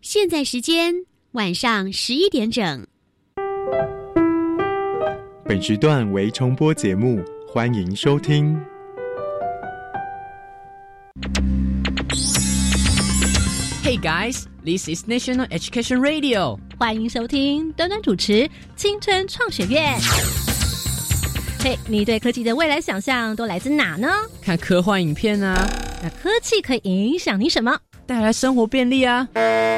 现在时间晚上十一点整。本时段为重播节目，欢迎收听。Hey guys, this is National Education Radio。欢迎收听端端主持《青春创学院》。嘿，你对科技的未来想象都来自哪呢？看科幻影片啊。那科技可以影响你什么？带来生活便利啊。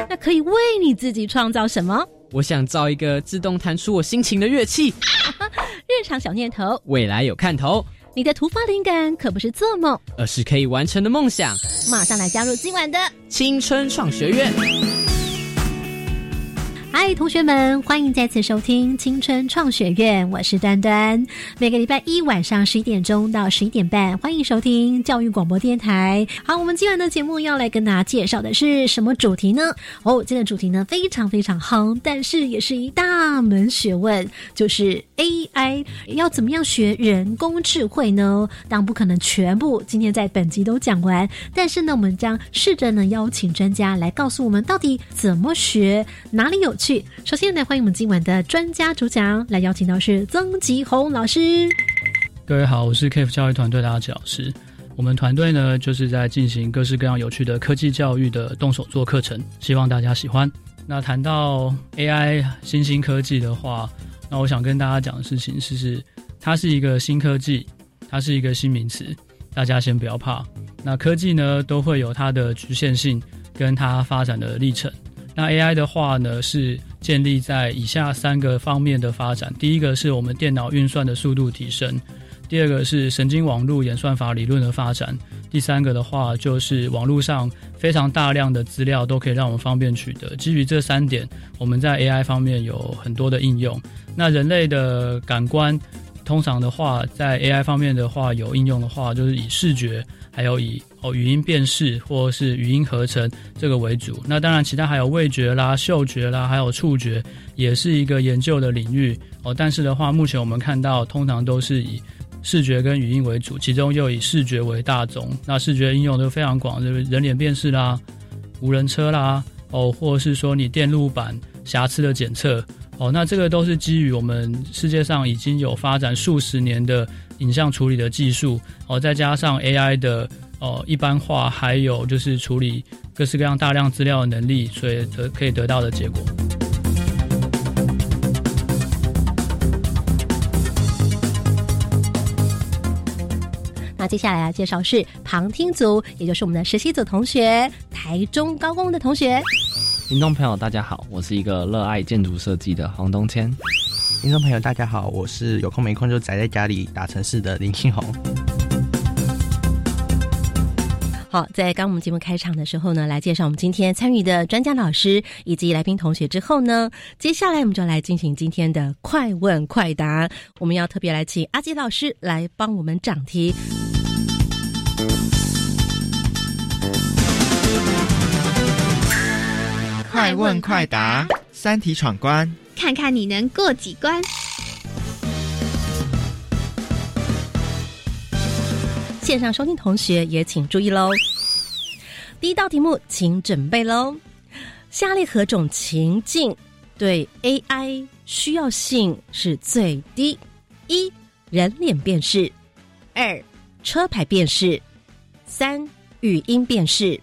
那可以为你自己创造什么？我想造一个自动弹出我心情的乐器。日常小念头，未来有看头。你的突发灵感可不是做梦，而是可以完成的梦想。马上来加入今晚的青春创学院。嗨，同学们，欢迎再次收听青春创学院，我是端端。每个礼拜一晚上十一点钟到十一点半，欢迎收听教育广播电台。好，我们今晚的节目要来跟大家介绍的是什么主题呢？哦，今天的主题呢非常非常夯，但是也是一大门学问，就是 AI 要怎么样学人工智慧呢？当然不可能全部今天在本集都讲完，但是呢，我们将试着呢邀请专家来告诉我们到底怎么学，哪里有。去，首先来欢迎我们今晚的专家主讲，来邀请到是曾吉宏老师。各位好，我是 K F 教育团队的阿吉老师。我们团队呢，就是在进行各式各样有趣的科技教育的动手做课程，希望大家喜欢。那谈到 AI 新兴科技的话，那我想跟大家讲的事情是，是它是一个新科技，它是一个新名词，大家先不要怕。那科技呢，都会有它的局限性跟它发展的历程。那 AI 的话呢，是建立在以下三个方面的发展。第一个是我们电脑运算的速度提升，第二个是神经网络演算法理论的发展，第三个的话就是网络上非常大量的资料都可以让我们方便取得。基于这三点，我们在 AI 方面有很多的应用。那人类的感官，通常的话，在 AI 方面的话有应用的话，就是以视觉。还有以哦语音辨识或是语音合成这个为主，那当然其他还有味觉啦、嗅觉啦，还有触觉，也是一个研究的领域哦。但是的话，目前我们看到通常都是以视觉跟语音为主，其中又以视觉为大宗。那视觉应用都非常广，就是人脸辨识啦、无人车啦，哦，或是说你电路板瑕疵的检测哦。那这个都是基于我们世界上已经有发展数十年的。影像处理的技术哦，再加上 AI 的哦一般化，还有就是处理各式各样大量资料的能力，所以得可以得到的结果。那接下来要介绍是旁听组，也就是我们的实习组同学，台中高工的同学。听众朋友，大家好，我是一个热爱建筑设计的黄东谦。听众朋友，大家好，我是有空没空就宅在家里打城市的林庆红。好，在刚我们节目开场的时候呢，来介绍我们今天参与的专家老师以及来宾同学之后呢，接下来我们就来进行今天的快问快答。我们要特别来请阿杰老师来帮我们讲题。快问快答，三题闯关。看看你能过几关？线上收听同学也请注意喽！第一道题目，请准备喽。下列何种情境对 AI 需要性是最低？一、人脸辨识；二、车牌辨识；三、语音辨识。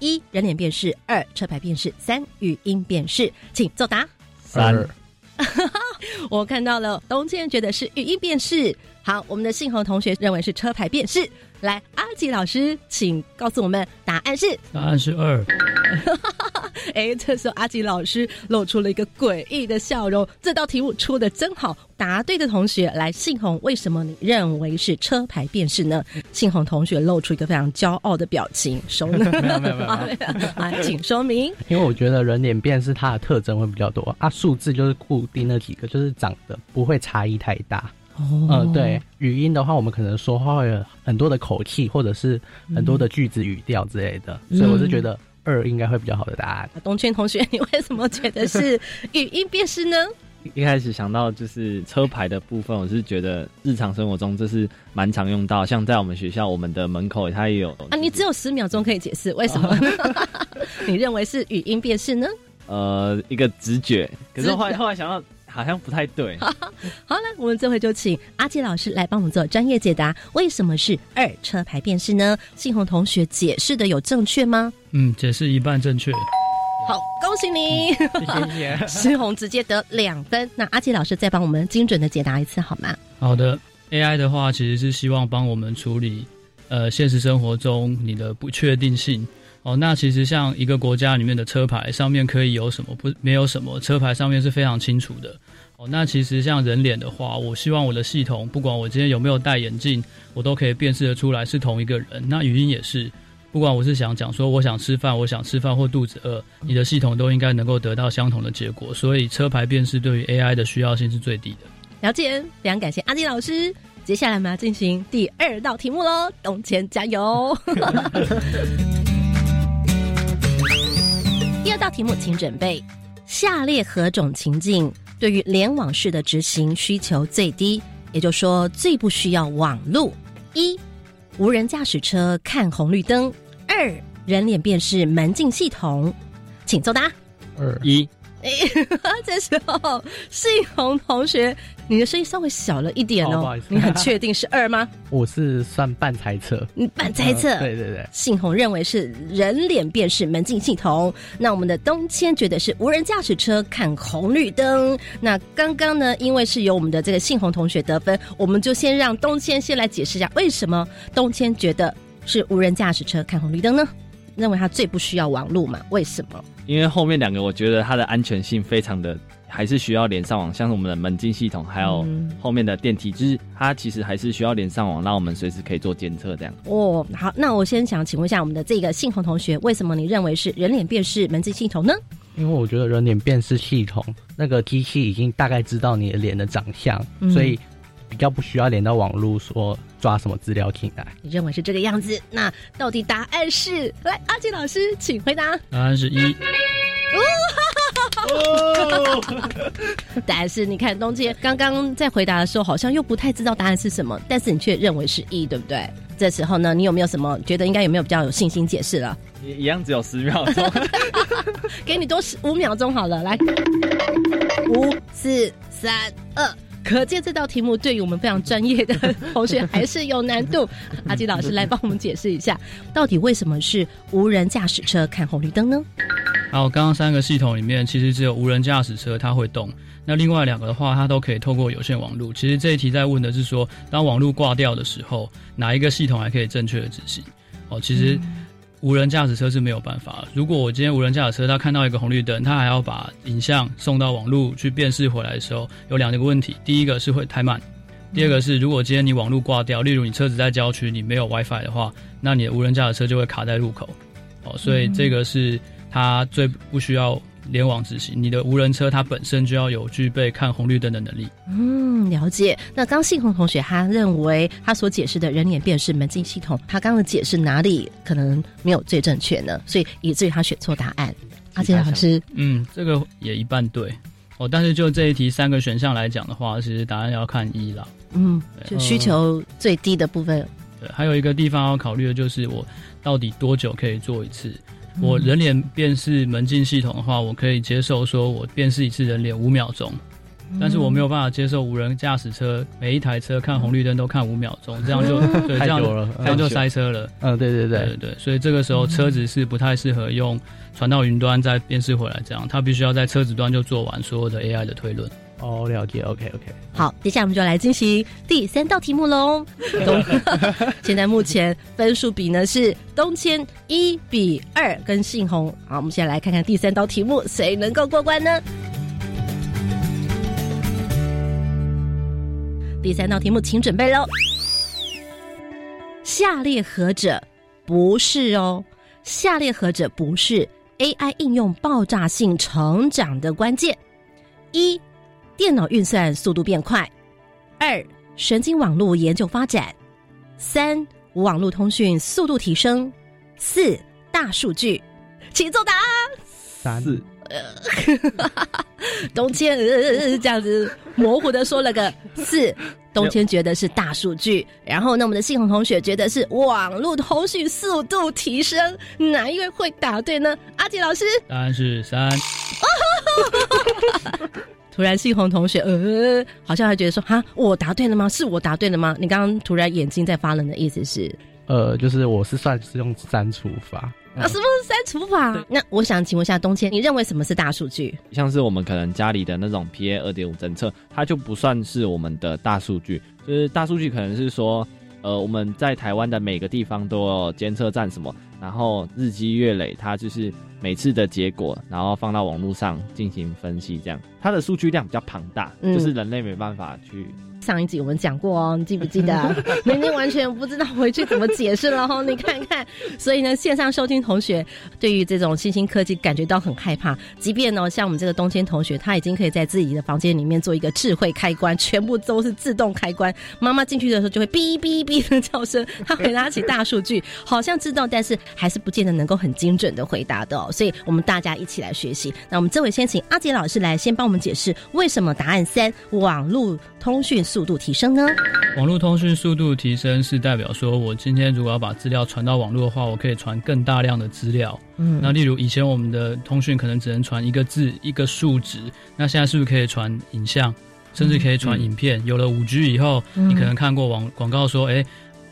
一、人脸辨识；二、车牌辨识；三、语音辨识。请作答。三，我看到了，东健觉得是语音辨识。好，我们的信宏同学认为是车牌辨识。来，阿吉老师，请告诉我们答案是？答案是二。哎，这时候阿吉老师露出了一个诡异的笑容。这道题目出的真好，答对的同学来，信宏，为什么你认为是车牌辨识呢？信宏同学露出一个非常骄傲的表情，说没有没有没有，啊，请说明。因为我觉得人脸辨识它的特征会比较多啊，数字就是固定那几个，就是长得不会差异太大。嗯，对，语音的话，我们可能说话会有很多的口气，或者是很多的句子语调之类的，所以我是觉得二应该会比较好的答案。东圈同学，你为什么觉得是语音辨识呢？一开始想到就是车牌的部分，我是觉得日常生活中这是蛮常用到，像在我们学校，我们的门口它也有啊。你只有十秒钟可以解释为什么？你认为是语音辨识呢？呃，一个直觉，可是后来后来想到好像不太对。好了，我们这回就请阿杰老师来帮我们做专业解答，为什么是二车牌辨识呢？信宏同学解释的有正确吗？嗯，解释一半正确。好，恭喜你！谢谢。诗红直接得两分。那阿杰老师再帮我们精准的解答一次好吗？好的，AI 的话其实是希望帮我们处理呃现实生活中你的不确定性。哦，那其实像一个国家里面的车牌上面可以有什么不没有什么，车牌上面是非常清楚的。哦，那其实像人脸的话，我希望我的系统不管我今天有没有戴眼镜，我都可以辨识得出来是同一个人。那语音也是，不管我是想讲说我想吃饭，我想吃饭或肚子饿，你的系统都应该能够得到相同的结果。所以车牌辨识对于 AI 的需要性是最低的。了解，非常感谢阿迪老师。接下来我们要进行第二道题目喽，董前加油！第二道题目，请准备。下列何种情境对于联网式的执行需求最低？也就是说，最不需要网路：一、无人驾驶车看红绿灯；二、人脸辨识门禁系统。请作答。二一。哎，这时候信宏同学，你的声音稍微小了一点哦。不好意思，你很确定是二吗？我是算半猜测。你半猜测？对对对。信宏认为是人脸辨识门禁系统。那我们的东谦觉得是无人驾驶车看红绿灯。那刚刚呢，因为是由我们的这个信宏同学得分，我们就先让东谦先来解释一下，为什么东谦觉得是无人驾驶车看红绿灯呢？认为它最不需要网络嘛？为什么？因为后面两个，我觉得它的安全性非常的，还是需要连上网，像是我们的门禁系统，还有后面的电梯，就是它其实还是需要连上网，让我们随时可以做监测这样。哦，好，那我先想请问一下我们的这个信宏同学，为什么你认为是人脸辨识门禁系统呢？因为我觉得人脸辨识系统那个机器已经大概知道你的脸的长相，所以。比较不需要连到网络，说抓什么资料进来。你认为是这个样子？那到底答案是？来，阿杰老师，请回答。答案是一。哦，答案是你看东杰刚刚在回答的时候，好像又不太知道答案是什么，但是你却认为是一，对不对？这时候呢，你有没有什么觉得应该有没有比较有信心解释了？一样只有十秒钟，给你多十五秒钟好了，来，五四三二。可见这道题目对于我们非常专业的同学还是有难度。阿基老师来帮我们解释一下，到底为什么是无人驾驶车看红绿灯呢？好，刚刚三个系统里面，其实只有无人驾驶车它会动，那另外两个的话，它都可以透过有线网络。其实这一题在问的是说，当网络挂掉的时候，哪一个系统还可以正确的执行？哦，其实。无人驾驶车是没有办法。如果我今天无人驾驶车，它看到一个红绿灯，它还要把影像送到网络去辨识回来的时候，有两个问题：第一个是会太慢；第二个是，如果今天你网络挂掉，例如你车子在郊区，你没有 WiFi 的话，那你的无人驾驶车就会卡在路口。哦，所以这个是它最不需要。联网执行，你的无人车它本身就要有具备看红绿灯的能力。嗯，了解。那刚信宏同学他认为他所解释的人脸辨识门禁系统，他刚刚解释哪里可能没有最正确呢？所以以至于他选错答案。阿杰老师，嗯，这个也一半对哦。但是就这一题三个选项来讲的话，其实答案要看一了。嗯，就需求最低的部分。对，还有一个地方要考虑的就是我到底多久可以做一次。我人脸辨识门禁系统的话，我可以接受说我辨识一次人脸五秒钟，但是我没有办法接受无人驾驶车每一台车看红绿灯都看五秒钟，这样就 对，太久了，这样就塞车了。嗯，对对对对对，所以这个时候车子是不太适合用传到云端再辨识回来，这样它必须要在车子端就做完所有的 AI 的推论。哦，了解，OK OK。好，接下来我们就来进行第三道题目喽。现在目前分数比呢是东迁一比二，跟信宏。好，我们现在来看看第三道题目，谁能够过关呢？第三道题目，请准备喽。下列何者不是哦？下列何者不是 AI 应用爆炸性成长的关键？一电脑运算速度变快，二神经网络研究发展，三网络通讯速度提升，四大数据，请作答。三。四。东谦呃这样子模糊的说了个 四，东谦觉得是大数据，然后呢，我们的信宏同学觉得是网络通讯速度提升，哪一位会答对呢？阿杰老师，答案是三。突然，信宏同学呃，好像还觉得说哈，我答对了吗？是我答对了吗？你刚刚突然眼睛在发冷的意思是？呃，就是我是算是用删除法。啊，什么是删除法？那我想请问一下东千，你认为什么是大数据？像是我们可能家里的那种 PA 二点五侦测，它就不算是我们的大数据。就是大数据可能是说，呃，我们在台湾的每个地方都有监测站什么，然后日积月累，它就是每次的结果，然后放到网络上进行分析，这样它的数据量比较庞大，就是人类没办法去。上一集我们讲过哦，你记不记得？明明完全不知道回去怎么解释了哈，你看看。所以呢，线上收听同学对于这种新兴科技感觉到很害怕。即便呢，像我们这个冬天同学，他已经可以在自己的房间里面做一个智慧开关，全部都是自动开关。妈妈进去的时候就会哔哔哔的叫声，他回答起大数据，好像知道，但是还是不见得能够很精准的回答的。所以我们大家一起来学习。那我们这位先请阿杰老师来先帮我们解释，为什么答案三网络通讯。速度提升呢？网络通讯速度提升是代表说，我今天如果要把资料传到网络的话，我可以传更大量的资料。嗯，那例如以前我们的通讯可能只能传一个字、一个数值，那现在是不是可以传影像，甚至可以传影片？有了五 G 以后，你可能看过网广告说，哎，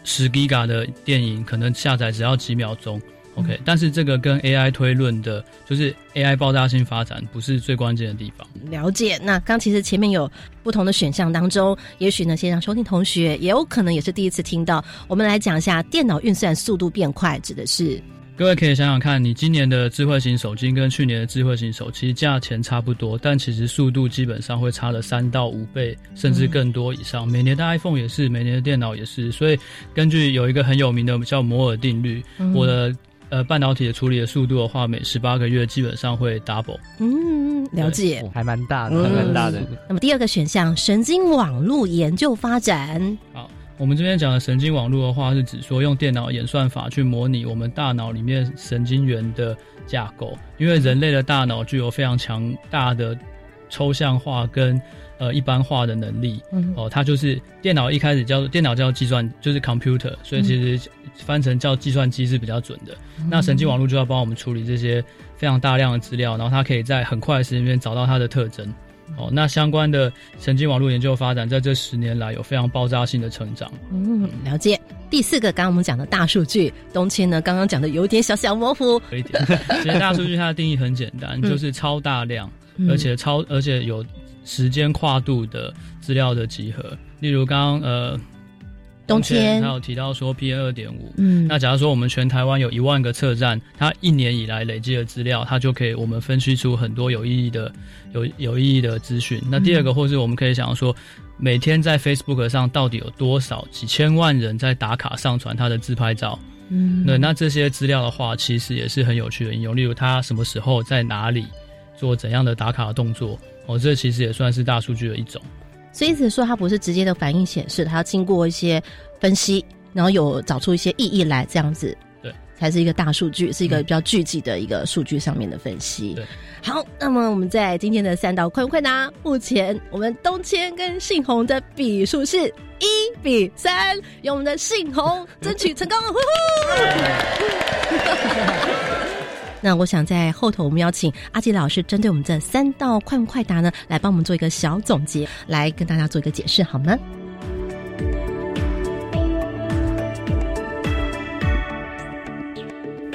十 Giga 的电影可能下载只要几秒钟。OK，但是这个跟 AI 推论的，就是 AI 爆炸性发展，不是最关键的地方。了解。那刚其实前面有不同的选项当中，也许呢，线上收听同学也有可能也是第一次听到。我们来讲一下，电脑运算速度变快，指的是各位可以想想看，你今年的智慧型手机跟去年的智慧型手机价钱差不多，但其实速度基本上会差了三到五倍，甚至更多以上。每年的 iPhone 也是，每年的电脑也是。所以根据有一个很有名的叫摩尔定律，我的。呃，半导体的处理的速度的话，每十八个月基本上会 double。嗯，了解，还蛮大的，还蛮大的。那么第二个选项，神经网络研究发展。好，我们这边讲的神经网络的话，是指说用电脑演算法去模拟我们大脑里面神经元的架构，因为人类的大脑具有非常强大的抽象化跟。呃，一般化的能力，哦，它就是电脑一开始叫电脑叫计算，就是 computer，所以其实翻成叫计算机是比较准的。那神经网络就要帮我们处理这些非常大量的资料，然后它可以在很快的时间内找到它的特征。哦，那相关的神经网络研究发展在这十年来有非常爆炸性的成长。嗯，了解。第四个，刚刚我们讲的大数据，冬青呢刚刚讲的有点小小模糊。一点。其实大数据它的定义很简单，就是超大量，而且超而且有。时间跨度的资料的集合，例如刚刚呃，冬天。他有提到说 PM 二点五，嗯，那假如说我们全台湾有一万个测站，它一年以来累积的资料，它就可以我们分析出很多有意义的有有意义的资讯。那第二个，或是我们可以想要说，每天在 Facebook 上到底有多少几千万人在打卡上传他的自拍照，嗯，那，那这些资料的话，其实也是很有趣的应用，例如他什么时候在哪里做怎样的打卡动作。哦，这其实也算是大数据的一种，所以意思说它不是直接的反应显示，它要经过一些分析，然后有找出一些意义来，这样子，对，才是一个大数据，是一个比较具体的一个数据上面的分析。对，好，那么我们在今天的三道快问快答，目前我们东千跟信宏的比数是一比三，由我们的信宏争取成功。那我想在后头，我们邀请阿杰老师针对我们这三道快问快答呢，来帮我们做一个小总结，来跟大家做一个解释，好吗？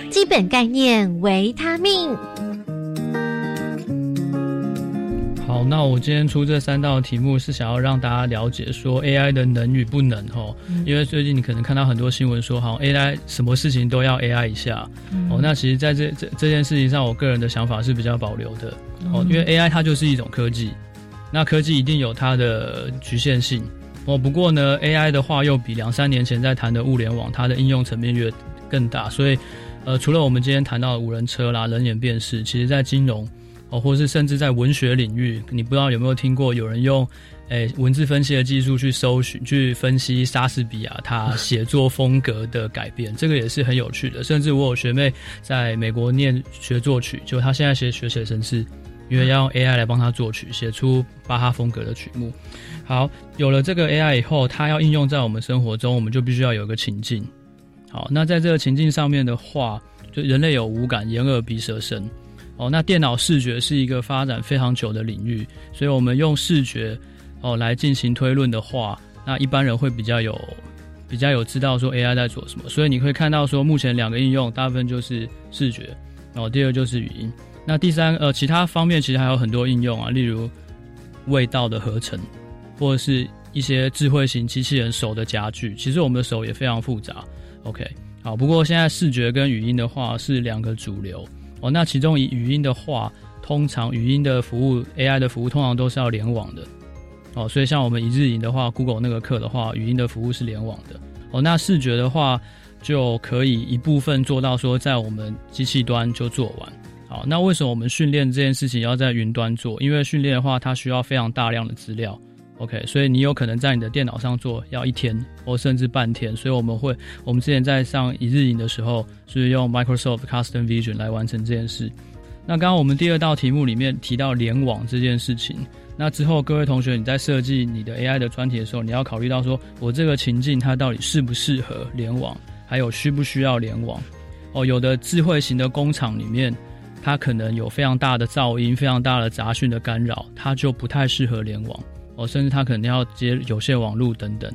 基本概念：维他命。好，那我今天出这三道题目是想要让大家了解说 AI 的能与不能哈，因为最近你可能看到很多新闻说，好像 AI 什么事情都要 AI 一下哦。那其实在这这这件事情上，我个人的想法是比较保留的哦，因为 AI 它就是一种科技，那科技一定有它的局限性哦。不过呢，AI 的话又比两三年前在谈的物联网，它的应用层面越更大，所以呃，除了我们今天谈到的无人车啦、人眼辨识，其实在金融。哦，或是甚至在文学领域，你不知道有没有听过有人用诶文字分析的技术去搜寻、去分析莎士比亚他 写作风格的改变，这个也是很有趣的。甚至我有学妹在美国念学作曲，就她现在学学写程式，因为要用 AI 来帮她作曲，写出巴哈风格的曲目。好，有了这个 AI 以后，它要应用在我们生活中，我们就必须要有一个情境。好，那在这个情境上面的话，就人类有五感，眼、耳、鼻、舌、身。哦，那电脑视觉是一个发展非常久的领域，所以我们用视觉哦来进行推论的话，那一般人会比较有比较有知道说 AI 在做什么。所以你会看到说，目前两个应用大部分就是视觉，然后第二就是语音。那第三呃，其他方面其实还有很多应用啊，例如味道的合成，或者是一些智慧型机器人手的夹具。其实我们的手也非常复杂。OK，好，不过现在视觉跟语音的话是两个主流。哦，那其中以语音的话，通常语音的服务 AI 的服务通常都是要联网的。哦，所以像我们一日营的话，Google 那个课的话，语音的服务是联网的。哦，那视觉的话就可以一部分做到说在我们机器端就做完。好，那为什么我们训练这件事情要在云端做？因为训练的话，它需要非常大量的资料。OK，所以你有可能在你的电脑上做要一天或甚至半天，所以我们会，我们之前在上一日营的时候是用 Microsoft Custom Vision 来完成这件事。那刚刚我们第二道题目里面提到联网这件事情，那之后各位同学你在设计你的 AI 的专题的时候，你要考虑到说我这个情境它到底适不适合联网，还有需不需要联网？哦，有的智慧型的工厂里面，它可能有非常大的噪音、非常大的杂讯的干扰，它就不太适合联网。哦，甚至他可能要接有线网络等等，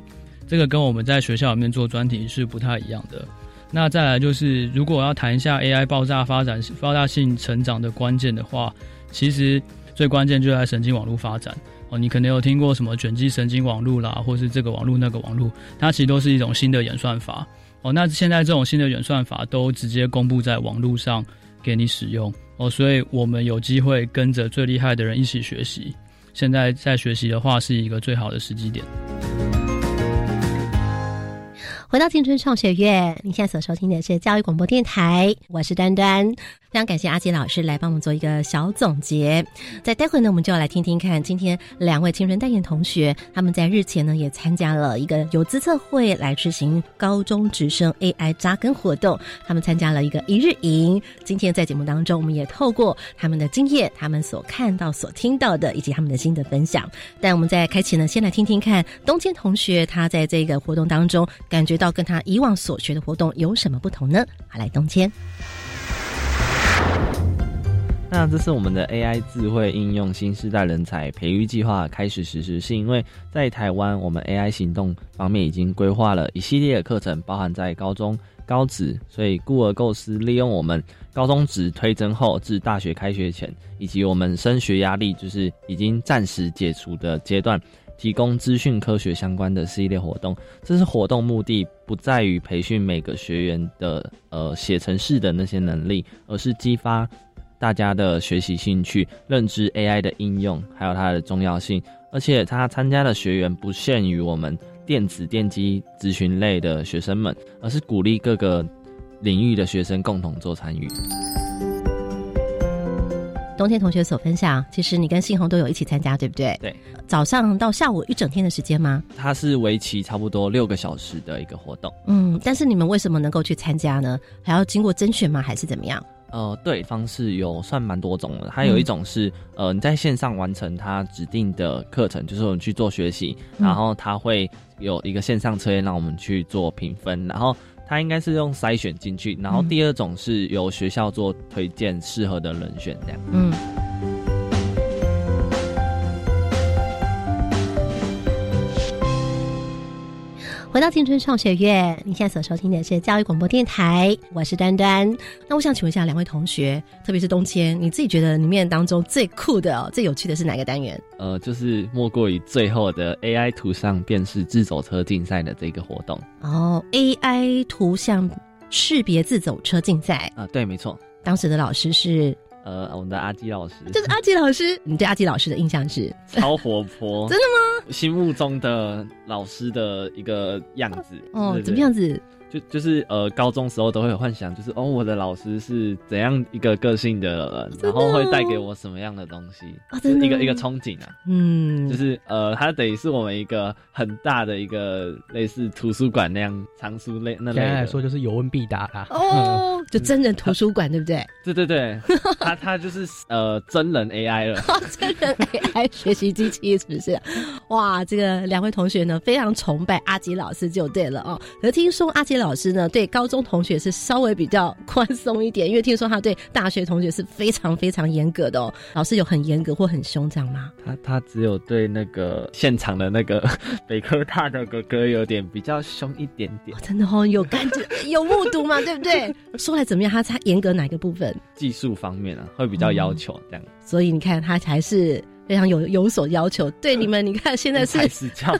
这个跟我们在学校里面做专题是不太一样的。那再来就是，如果要谈一下 AI 爆炸发展、爆炸性成长的关键的话，其实最关键就在神经网络发展。哦，你可能有听过什么卷积神经网络啦，或是这个网络那个网络，它其实都是一种新的演算法。哦，那现在这种新的演算法都直接公布在网络上给你使用。哦，所以我们有机会跟着最厉害的人一起学习。现在在学习的话，是一个最好的时机点。回到青春创学院，你现在所收听的是教育广播电台，我是端端。非常感谢阿杰老师来帮我们做一个小总结。在待会呢，我们就要来听听看，今天两位青春代言同学，他们在日前呢也参加了一个有资策会来执行高中直升 AI 扎根活动，他们参加了一个一日营。今天在节目当中，我们也透过他们的经验，他们所看到、所听到的，以及他们的心得分享。但我们在开启呢，先来听听看东谦同学他在这个活动当中感觉到跟他以往所学的活动有什么不同呢？好，来东谦。那这是我们的 AI 智慧应用新时代人才培育计划开始实施，是因为在台湾，我们 AI 行动方面已经规划了一系列的课程，包含在高中、高职，所以故而构思利用我们高中职推甄后至大学开学前，以及我们升学压力就是已经暂时解除的阶段，提供资讯科学相关的系列活动。这是活动目的不在于培训每个学员的呃写程式的那些能力，而是激发。大家的学习兴趣、认知 AI 的应用，还有它的重要性，而且他参加的学员不限于我们电子电机咨询类的学生们，而是鼓励各个领域的学生共同做参与。冬天同学所分享，其实你跟信宏都有一起参加，对不对？对。早上到下午一整天的时间吗？它是为期差不多六个小时的一个活动。嗯，但是你们为什么能够去参加呢？还要经过甄选吗？还是怎么样？呃，对，方式有算蛮多种的。它有一种是，呃，你在线上完成它指定的课程，就是我们去做学习，然后它会有一个线上测验让我们去做评分，然后它应该是用筛选进去。然后第二种是由学校做推荐适合的人选这样。嗯。回到青春创学院，你现在所收听的是教育广播电台，我是端端。那我想请问一下两位同学，特别是东谦，你自己觉得里面当中最酷的、最有趣的是哪个单元？呃，就是莫过于最后的 AI 图像辨识自走车竞赛的这个活动。哦，AI 图像识别自走车竞赛啊，对，没错。当时的老师是。呃，我们的阿基老师就是阿基老师。你对阿基老师的印象是超活泼，真的吗？心目中的老师的一个样子哦，怎么样子？就就是呃，高中时候都会有幻想，就是哦，我的老师是怎样一个个性的人，然后会带给我什么样的东西，啊真的一个一个憧憬啊。嗯，就是呃，它等于是我们一个很大的一个类似图书馆那样藏书类那类简单来的。说就是有问必答啦。哦，就真人图书馆，对 不对？对对对，他他就是呃真人 AI 了。真人 AI 学习机器是不是？哇，这个两位同学呢非常崇拜阿吉老师就对了哦。可是听说阿吉老师呢对高中同学是稍微比较宽松一点，因为听说他对大学同学是非常非常严格的哦。老师有很严格或很凶这样吗？他他只有对那个现场的那个北科大的哥哥有点比较凶一点点，真的哦，有感觉有目睹嘛，对不对？说来怎么样？他他严格哪个部分？技术方面啊会比较要求这样。所以你看他才是非常有有所要求。对你们，你看现在是才是这样。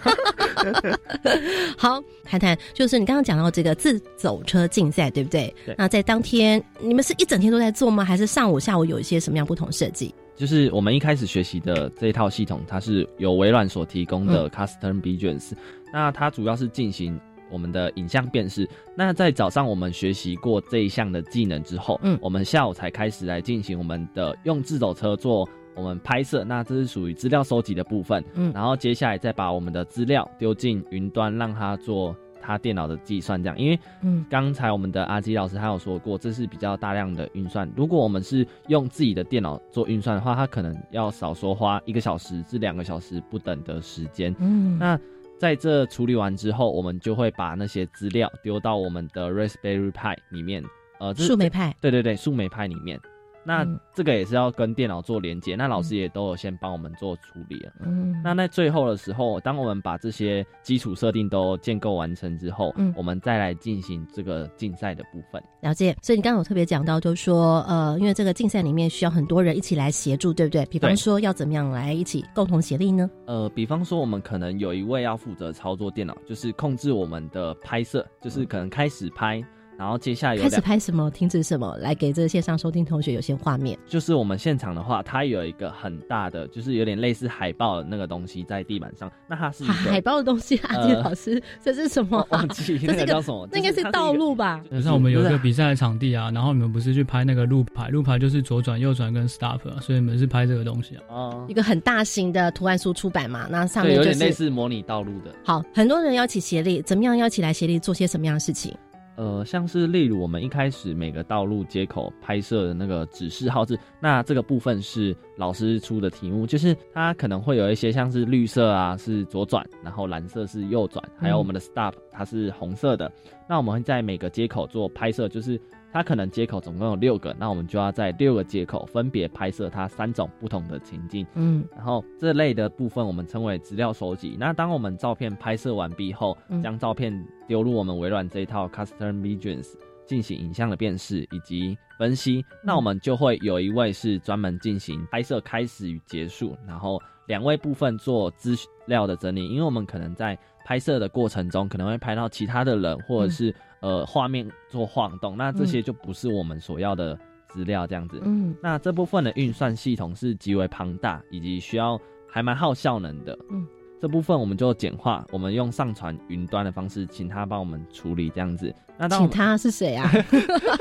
好，谈谈就是你刚刚讲到这个自走车竞赛，对不对？对那在当天，你们是一整天都在做吗？还是上午、下午有一些什么样不同设计？就是我们一开始学习的这一套系统，它是由微软所提供的 Custom Visions，、那它主要是进行我们的影像辨识。那在早上我们学习过这一项的技能之后，嗯我们下午才开始来进行我们的用自走车做我们拍摄，那这是属于资料收集的部分。嗯然后接下来再把我们的资料丢进云端，让它做它电脑的计算，这样。因为嗯刚才我们的阿基老师他有说过，这是比较大量的运算。如果我们是用自己的电脑做运算的话，它可能要少说花一个小时至两个小时不等的时间。嗯那在这处理完之后，我们就会把那些资料丢到我们的 Raspberry Pi 里面，呃，树莓派对对对，树莓派里面。那嗯这个也是要跟电脑做连接，那老师也都有先帮我们做处理了。嗯那在最后的时候，当我们把这些基础设定都建构完成之后，嗯我们再来进行这个竞赛的部分。了解。所以你刚刚有特别讲到，就是说，呃，因为这个竞赛里面需要很多人一起来协助，对不对？比方说，要怎么样来一起共同协力呢？呃，比方说，我们可能有一位要负责操作电脑，就是控制我们的拍摄，就是可能开始拍，然后接下来有开始，拍什么，停止什么，来给这个线上收听同学有些画面。就是我们现场的话，它有一个很大的，就是有点类似海报的那个东西在地板上，那它是一个海报的东西啊，呃这老师，这是什么啊？忘记这是那个叫什么，那应该是道路吧？就像我们有一个比赛的场地啊，然后你们不是去拍那个路牌，路牌就是左转、右转跟 stop 啊，所以你们是拍这个东西啊。哦一，个很大型的图案书出版嘛，那上，面就有点类似模拟道路的。好，很多人要一起协力，怎么样要一起来协力做些什么样的事情？呃，像是例如我们一开始每个道路接口拍摄的那个指示号志，那这个部分是老师出的题目，就是它可能会有一些像是绿色啊是左转，然后蓝色是右转，还有我们的 stop 它是红色的。那我们会在每个接口做拍摄，就是它可能接口总共有六个，那我们就要在六个接口分别拍摄它三种不同的情境。嗯然后这类的部分我们称为资料收集。那当我们照片拍摄完毕后嗯，将照片丢入我们微软这一套 Custom Visions 进行影像的辨识以及分析，那我们就会有一位是专门进行拍摄开始与结束，然后两位部分做资料的整理，因为我们可能在拍摄的过程中可能会拍到其他的人或者是、呃画面做晃动，那这些就不是我们所要的资料这样子。嗯那这部分的运算系统是极为庞大，以及需要还蛮耗效能的。嗯，这部分我们就简化，我们用上传云端的方式，请他帮我们处理这样子。那当请他是谁啊？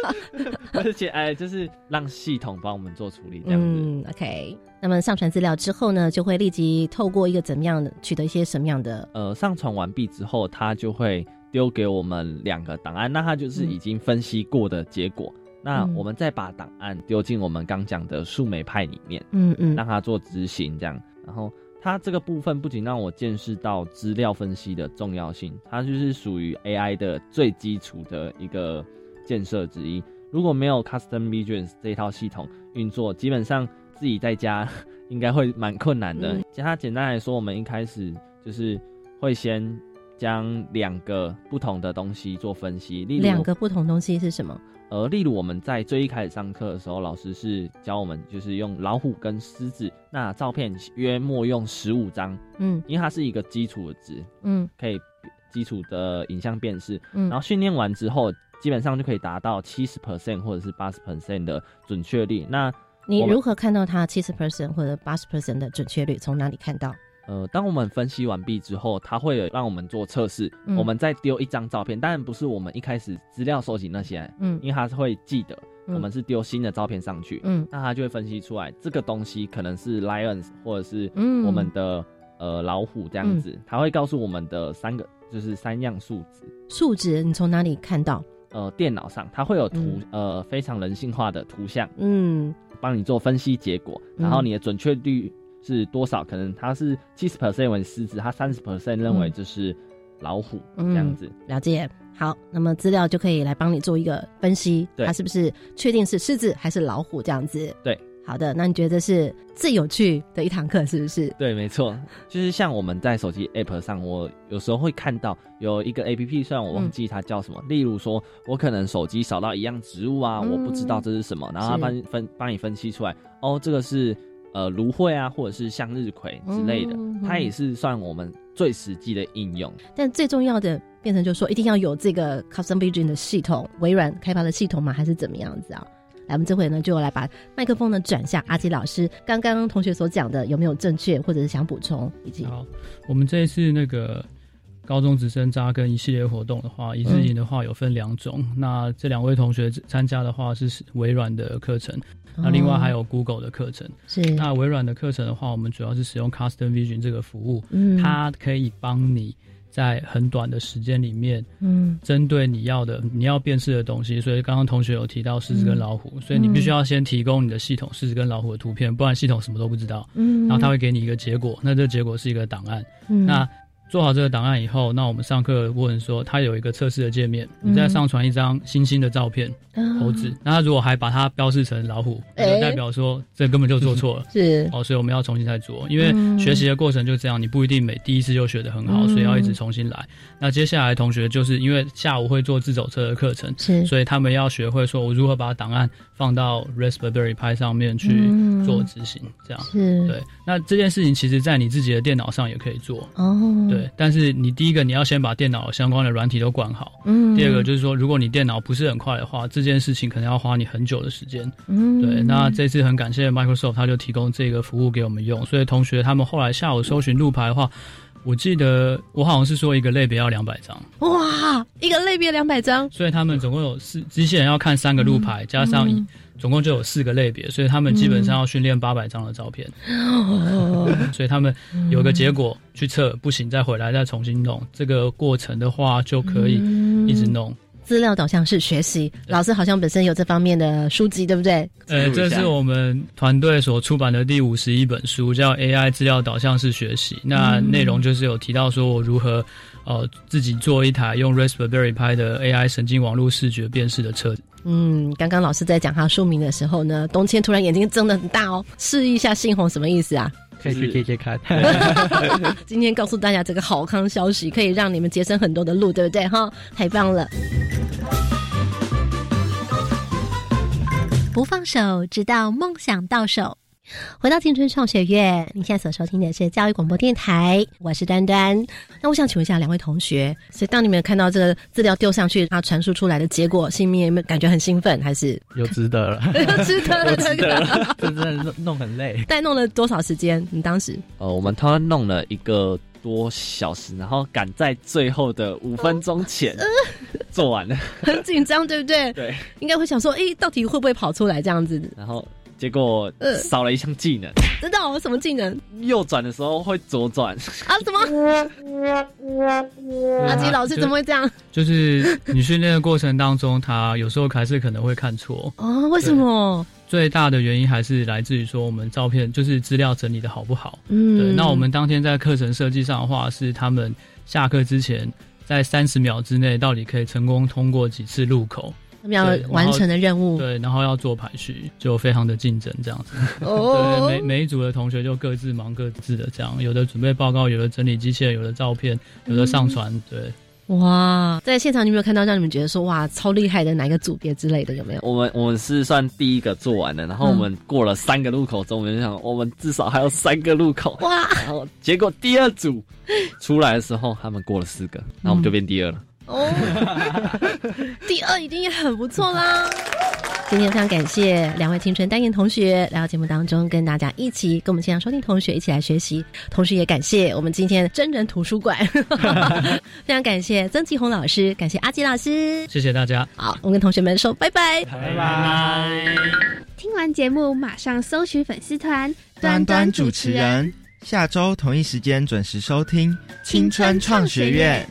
而且哎，就是让系统帮我们做处理这样子。嗯，OK。那么上传资料之后呢，就会立即透过一个怎么样的取得一些什么样的呃，上传完毕之后，它就会丢给我们两个档案，那它就是已经分析过的结果。那嗯我们再把档案丢进我们刚讲的树莓派里面。嗯嗯让它做执行这样。然后它这个部分不仅让我见识到资料分析的重要性，它就是属于 AI 的最基础的一个建设之一。如果没有 Custom Visions 这一套系统运作，基本上自己在家 应该会蛮困难的。其他简单来说，我们一开始就是会先将两个不同的东西做分析，例如两个不同东西是什么？呃，例如我们在最一开始上课的时候，老师是教我们就是用老虎跟狮子，那照片约莫用十五张，嗯因为它是一个基础的值，嗯可以基础的影像辨识，嗯然后训练完之后，基本上就可以达到七十 percent 或者是八十 percent 的准确率。那你如何看到它七十 percent 或者八十 percent 的准确率？从哪里看到？呃，当我们分析完毕之后，它会让我们做测试，嗯我们再丢一张照片，当然不是我们一开始资料收集那些，嗯因为它是会记得，嗯我们是丢新的照片上去，嗯那它就会分析出来这个东西可能是 lions 或者是嗯我们的、呃老虎这样子，它会告诉我们的三个就是三样数值。数值你从哪里看到？呃，电脑上它会有图，呃，非常人性化的图像，嗯，帮你做分析结果，嗯然后你的准确率是多少？可能它是七十 percent 为狮子，它三十 percent 认为就是老虎、嗯这样子。了解。好，那么资料就可以来帮你做一个分析，对它是不是确定是狮子还是老虎这样子？对，好的，那你觉得是最有趣的一堂课是不是？对，没错，就是像我们在手机 app 上，我有时候会看到有一个 app，虽然我忘记它叫什么，例如说我可能手机扫到一样植物啊，嗯我不知道这是什么，然后它帮你分帮你分析出来，哦，这个是呃芦荟啊，或者是向日葵之类的，嗯它也是算我们最实际的应用。但最重要的变成就是说，一定要有这个 Custom Vision 的系统，微软开发的系统吗？还是怎么样子啊？来，我们这回呢就来把麦克风呢转向阿基老师。刚刚同学所讲的有没有正确，或者是想补充？以及好，我们这一次那个高中直升扎根一系列活动的话，一日营的话有分两种。那这两位同学参加的话是微软的课程，那另外还有 Google 的课程。是那微软的课程的话，我们主要是使用 Custom Vision 这个服务，嗯它可以帮你在很短的时间里面，嗯针对你要的你要辨识的东西，所以刚刚同学有提到狮子跟老虎，嗯所以你必须要先提供你的系统狮子跟老虎的图片，不然系统什么都不知道。嗯然后他会给你一个结果，那这个结果是一个档案。嗯那做好这个档案以后，那我们上课问说，它有一个测试的界面，嗯。你再上传一张星星的照片，啊。猴子。那它如果还把它标示成老虎，就代表说这根本就做错了。是。哦，所以我们要重新再做，因为嗯学习的过程就这样，你不一定每第一次就学得很好，嗯。所以要一直重新来。那接下来同学就是因为下午会做自走车的课程，是。所以他们要学会说我如何把档案放到 Raspberry Pi 上面去嗯。做执行，这样。是。对。那这件事情其实在你自己的电脑上也可以做，哦，对。但是你第一个你要先把电脑相关的软体都管好，嗯。第二个就是说，如果你电脑不是很快的话，这件事情可能要花你很久的时间。嗯。对，那这次很感谢 Microsoft，他就提供这个服务给我们用，所以同学他们后来下午搜寻路牌的话，我记得我好像是说一个类别要两百张，哇，一个类别两百张，所以他们总共有四机器人要看三个路牌，加上一。总共就有四个类别，所以他们基本上要训练八百张的照片，哦 所以他们有个结果去测，不行再回来再重新弄。这个过程的话就可以一直弄。资料导向式学习，老师好像本身有这方面的书籍，对不对？呃，这是我们团队所出版的第五十一本书，叫《AI 资料导向式学习》。那内容就是有提到说我如何呃自己做一台用 Raspberry Pi 的 AI 神经网络视觉辨识的车子。嗯，刚刚老师在讲他书名的时候呢，东谦突然眼睛睁得很大哦，示意一下信红什么意思啊？可以去接接看。今天告诉大家这个好康消息，可以让你们节省很多的路，对不对？哈，太棒了！不放手，直到梦想到手。回到青春创学院，你现在所收听的是教育广播电台，我是端端。那我想请问一下两位同学，所以当你们看到这个资料丢上去，它传输出来的结果，心里面有没有感觉很兴奋，还是 有值得了？有值得了？这个这真的弄弄很累。但弄了多少时间？你当时呃，我们通常弄了一个多小时，然后赶在最后的五分钟前做完了。很紧张，对不对？对，应该会想说，诶，到底会不会跑出来这样子？然后结果呃少了一项技能，真的哦，什么技能右转的时候会左转。啊？怎么？阿吉老师怎么会这样？就是你训练的过程当中，他有时候还是可能会看错。哦，为什么？最大的原因还是来自于说我们照片就是资料整理的好不好。嗯对。那我们当天在课程设计上的话，是他们下课之前在三十秒之内到底可以成功通过几次路口。他们要完成的任务，对，然后要做排序，就非常的竞争这样子。哦 对，每每一组的同学就各自忙各自的，这样有的准备报告，有的整理机器人，有的照片，有的上传。对，哇，在现场你有没有看到让你们觉得说哇超厉害的哪个组别之类的有没有？我们我们是算第一个做完的，然后我们过了三个路口之后，我们就想我们至少还有三个路口。哇！然后结果第二组出来的时候，他们过了四个，然后我们就变第二了。哦，第二已经也很不错啦。今天非常感谢两位青春单元同学来到节目当中，跟大家一起跟我们现场收听同学一起来学习。同时也感谢我们今天真人图书馆，非常感谢曾吉红老师，感谢阿吉老师，谢谢大家。好，我们跟同学们说拜拜，拜拜。听完节目马上搜寻粉丝团端端主持人，下周同一时间准时收听青春创学院。